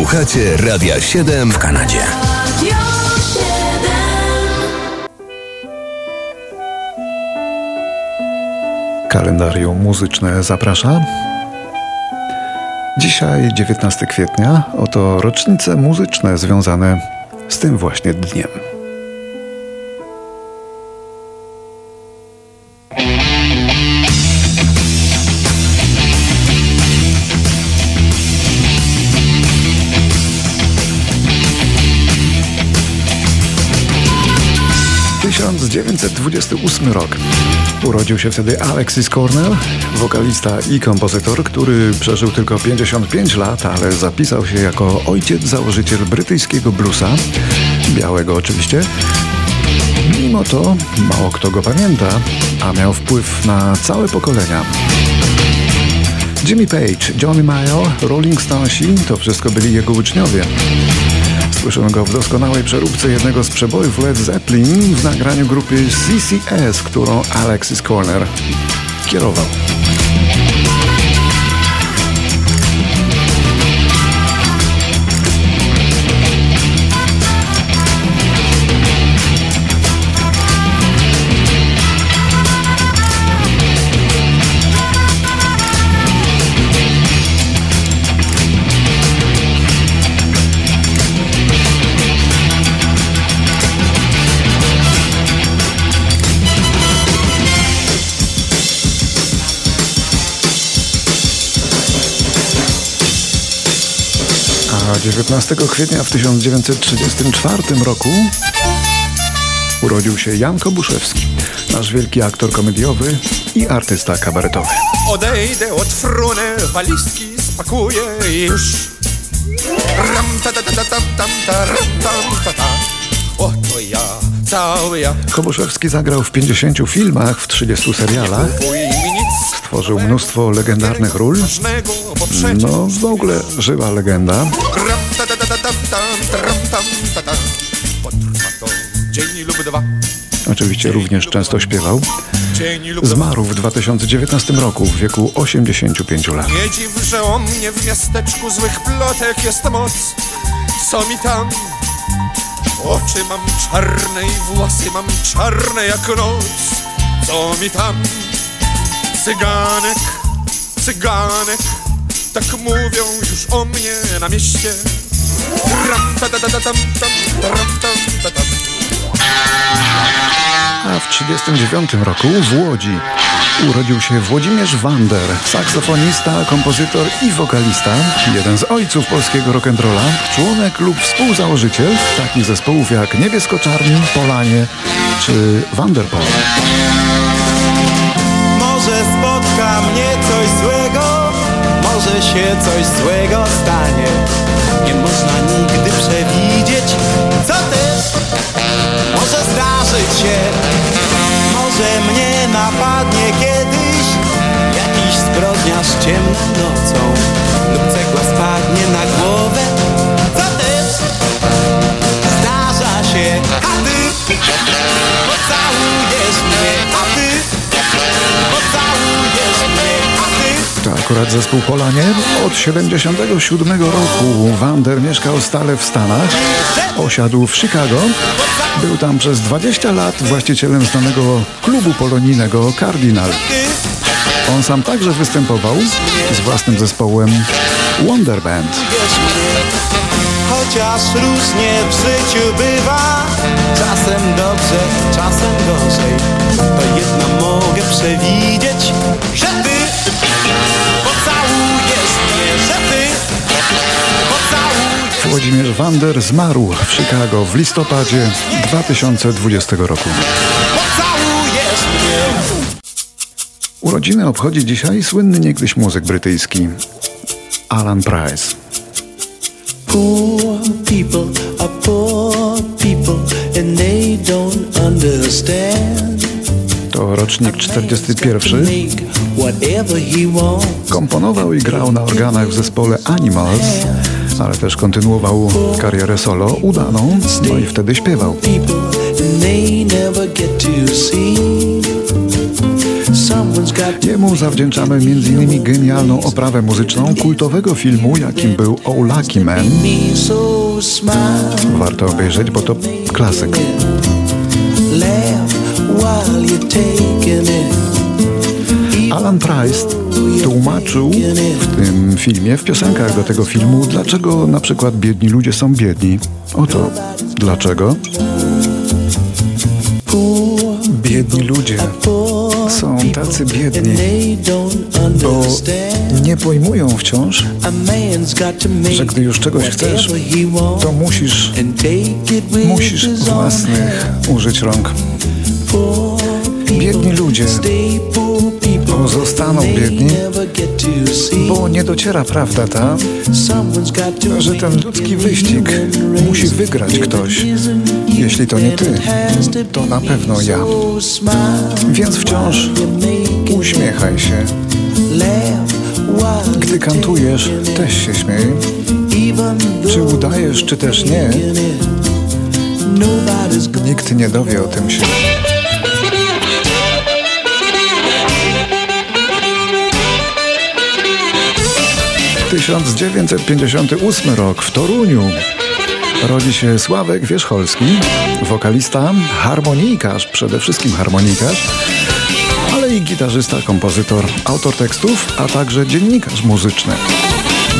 Słuchacie Radia 7 w Kanadzie. Kalendarium muzyczne zaprasza. Dzisiaj 19 kwietnia, oto rocznice muzyczne związane z tym właśnie dniem. 1928 rok. Urodził się wtedy Alexis Cornell, wokalista i kompozytor, który przeżył tylko 55 lat, ale zapisał się jako ojciec założyciel brytyjskiego bluesa, białego oczywiście. Mimo to mało kto go pamięta, a miał wpływ na całe pokolenia. Jimmy Page, Johnny Mayo, Rolling Stonesi to wszystko byli jego uczniowie. Słyszymy go w doskonałej przeróbce jednego z przebojów Led Zeppelin w nagraniu grupy CCS, którą Alexis Corner kierował. 19 kwietnia w 1934 roku urodził się Jan Kobuszewski, nasz wielki aktor komediowy i artysta kabaretowy. Odejdę od fruny, walizki spakuję już. Ram ta ta ta ta tam tam ta ram tam ta ta. Oto ja, cały ja. Kobuszewski zagrał w 50 filmach, w 30 serialach. Stworzył mnóstwo legendarnych ról. No, w ogóle żywa legenda. Oczywiście również często śpiewał. Zmarł w 2019 roku w wieku 85 lat. Nie dziw, że o mnie w miasteczku złych plotek jest moc. Co mi tam? Oczy mam czarne i włosy mam czarne jak noc. Co mi tam? Cyganek, cyganek, tak mówią już o mnie na mieście. Ram, ta, ta, ta, tam, tam, ram, tam, ta, tam. A w 1939 roku w Łodzi urodził się Włodzimierz Wander, saksofonista, kompozytor i wokalista, jeden z ojców polskiego rock'n'rolla, członek lub współzałożyciel takich zespołów jak Niebiesko-Czarni, Polanie czy Wanderpol. Może spotka mnie coś złego, może się coś złego stanie. Nie można nigdy przewidzieć, się. Może mnie napadnie kiedyś jakiś zbrodniarz ciemną nocą zespół Polanie. Od 77 roku Wander mieszkał stale w Stanach, osiadł w Chicago. Był tam przez 20 lat właścicielem znanego klubu polonijnego Cardinal. On sam także występował z własnym zespołem Wonder Band. Chociaż różnie w życiu bywa Czasem dobrze, czasem gorzej To jedno mogę przewidzieć Że ty Włodzimierz Wander zmarł w Chicago w listopadzie 2020 roku. Urodziny obchodzi dzisiaj słynny niegdyś muzyk brytyjski Alan Price. Poor people are poor people and they don't understand. To rocznik 41. Make whatever he wants. Komponował i grał na organach w zespole Animals, ale też kontynuował karierę solo udaną, no i wtedy śpiewał. Jemu zawdzięczamy m.in. genialną oprawę muzyczną kultowego filmu, jakim był Oh Lucky Man. Warto obejrzeć, bo to klasyk. Alan Price tłumaczył w tym filmie, w piosenkach do tego filmu, dlaczego na przykład biedni ludzie są biedni. Oto dlaczego. Biedni ludzie są tacy biedni, bo nie pojmują wciąż, że gdy już czegoś chcesz, to musisz, musisz własnych użyć rąk. Biedni ludzie pozostaną biedni, bo nie dociera prawda ta, że ten ludzki wyścig musi wygrać ktoś. Jeśli to nie ty, to na pewno ja. Więc wciąż uśmiechaj się. Gdy kantujesz, też się śmiej. Czy udajesz, czy też nie, nikt nie dowie o tym się. 1958 rok w Toruniu rodzi się Sławek Wierzcholski, wokalista, harmonijkarz, przede wszystkim harmonikarz, ale i gitarzysta, kompozytor, autor tekstów, a także dziennikarz muzyczny.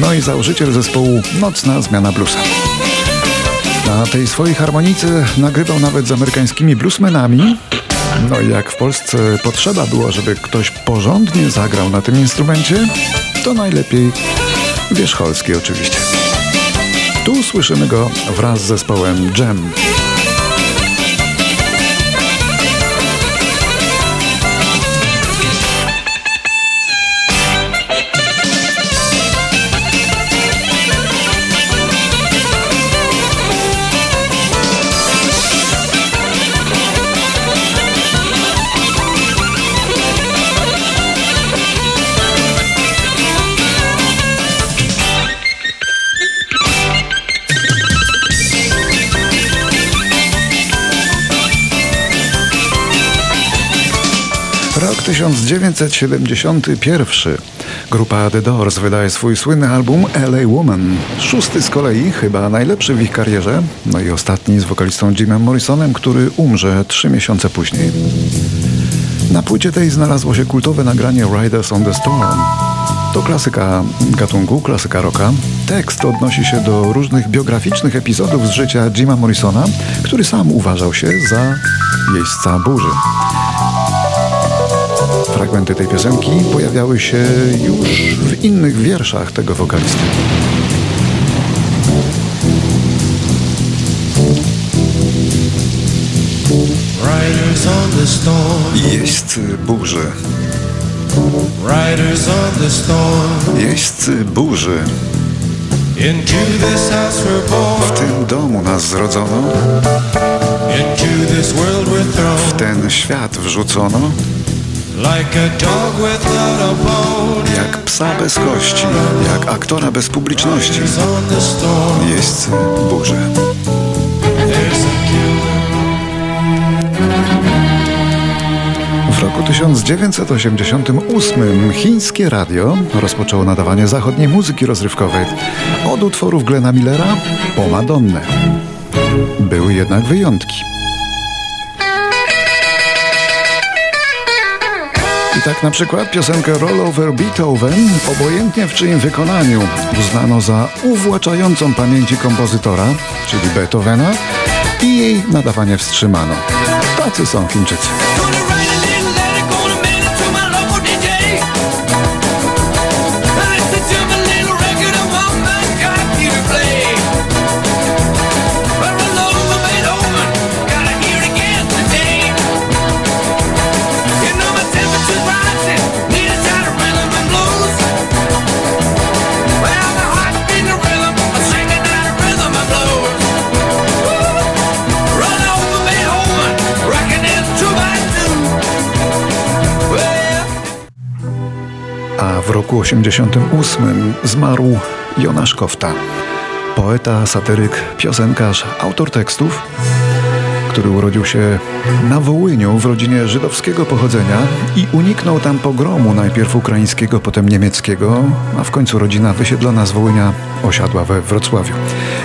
No i założyciel zespołu Nocna Zmiana Bluesa. Na tej swojej harmonice nagrywał nawet z amerykańskimi bluesmenami. No i jak w Polsce potrzeba było, żeby ktoś porządnie zagrał na tym instrumencie, to najlepiej Wierzcholski oczywiście. Tu słyszymy go wraz z zespołem Jam. 1971. Grupa The Doors wydaje swój słynny album LA Woman. Szósty z kolei, chyba najlepszy w ich karierze. No i ostatni z wokalistą Jimem Morrisonem, który umrze trzy miesiące później. Na płycie tej znalazło się kultowe nagranie Riders on the Storm. To klasyka gatunku, klasyka rocka. Tekst odnosi się do różnych biograficznych epizodów z życia Jima Morrisona, który sam uważał się za jeźdźca burzy. Fragmenty tej piosenki pojawiały się już w innych wierszach tego wokalisty. Jeźdźcy burzy. Jeźdźcy burzy. W tym domu nas zrodzono. W ten świat wrzucono. Jak psa bez kości, jak aktora bez publiczności. Jeźdźcy burzy. W roku 1988 chińskie radio rozpoczęło nadawanie zachodniej muzyki rozrywkowej od utworów Glena Millera po Madonnę. Były jednak wyjątki. Tak na przykład piosenkę Roll Over Beethoven, obojętnie w czyim wykonaniu, uznano za uwłaczającą pamięci kompozytora, czyli Beethovena, i jej nadawanie wstrzymano. Tacy są Chińczycy. Roku 88 zmarł Jonasz Kofta, poeta, satyryk, piosenkarz, autor tekstów, który urodził się na Wołyniu w rodzinie żydowskiego pochodzenia i uniknął tam pogromu, najpierw ukraińskiego, potem niemieckiego, a w końcu rodzina wysiedlona z Wołynia osiadła we Wrocławiu.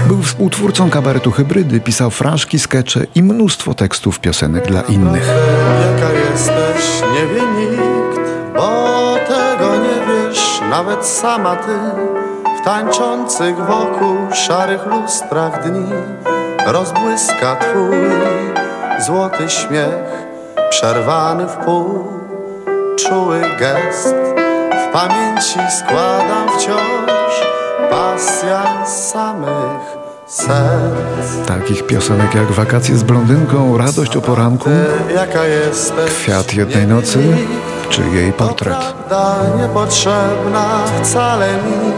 Był współtwórcą kabaretu Hybrydy, pisał fraszki, skecze i mnóstwo tekstów piosenek dla innych. Jaka jesteś, nie nikt, nawet sama ty. W tańczących wokół szarych lustrach dni rozbłyska twój złoty śmiech, przerwany w pół, czuły gest. W pamięci składam wciąż pasja samych serc. Takich piosenek jak Wakacje z blondynką, Radość o poranku, Kwiat jednej nocy czy jej portret. Prawda niepotrzebna wcale mi,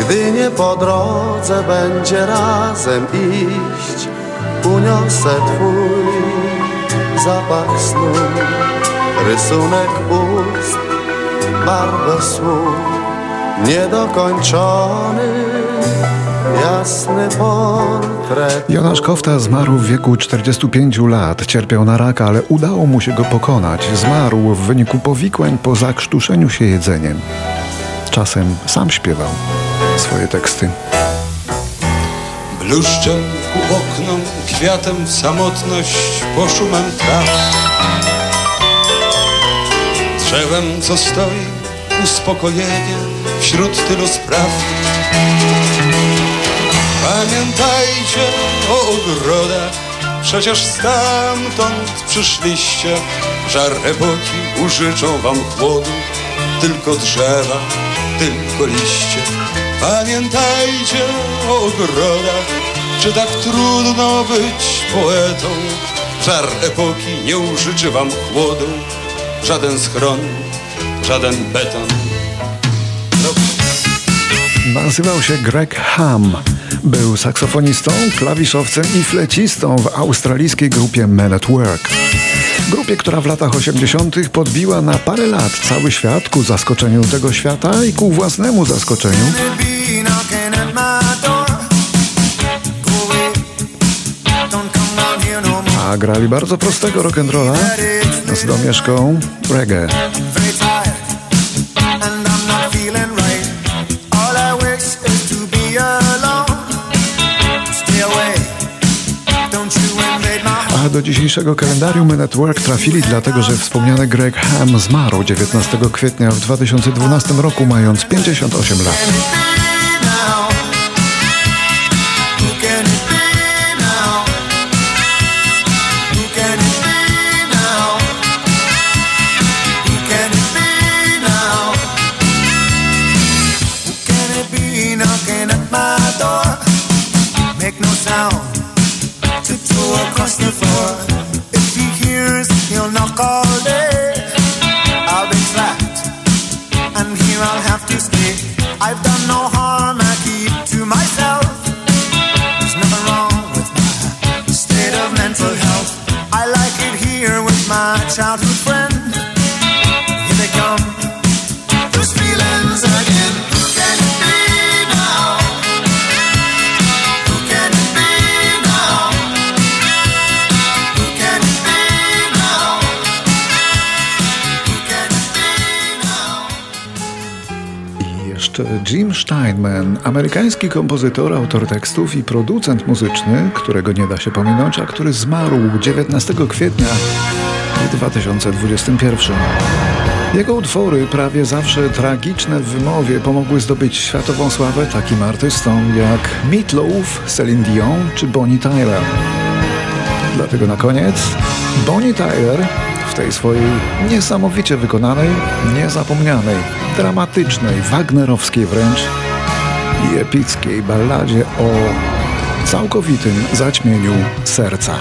gdy nie po drodze będzie razem iść, uniosę twój zapach snu, rysunek ust, barwę słów, niedokończony, jasny portret. Jonasz Kofta zmarł w wieku 45 lat. Cierpiał na raka, ale udało mu się go pokonać. Zmarł w wyniku powikłań po zakrztuszeniu się jedzeniem. Czasem sam śpiewał swoje teksty. Bluszczem ku oknom, kwiatem w samotność, poszumem traw. Drzewem, co stoi, uspokojenie wśród tylu spraw. Pamiętajcie o ogrodach, przecież stamtąd przyszliście. Żar epoki użyczą wam chłodu, tylko drzewa, tylko liście. Pamiętajcie o ogrodach, czy tak trudno być poetą. Żar epoki nie użyczy wam chłodu, żaden schron, żaden beton. Nazywał się Greg Ham. Był saksofonistą, klawiszowcem i flecistą w australijskiej grupie Men at Work. Grupie, która w latach 80. podbiła na parę lat cały świat ku zaskoczeniu tego świata i ku własnemu zaskoczeniu. A grali bardzo prostego rock'n'rolla z domieszką reggae. A do dzisiejszego kalendarium Men at Work trafili dlatego, że wspomniany Greg Ham zmarł 19 kwietnia w 2012 roku mając 58 lat. Make no sound, If he hears, he'll knock all day. I'll be and here I'll have Jim Steinman, amerykański kompozytor, autor tekstów i producent muzyczny, którego nie da się pominąć, a który zmarł 19 kwietnia w 2021. Jego utwory, prawie zawsze tragiczne w wymowie, pomogły zdobyć światową sławę takim artystom jak Meat Loaf, Celine Dion czy Bonnie Tyler. Dlatego na koniec Bonnie Tyler w tej swojej niesamowicie wykonanej, niezapomnianej, dramatycznej, wagnerowskiej wręcz i epickiej balladzie o całkowitym zaćmieniu serca.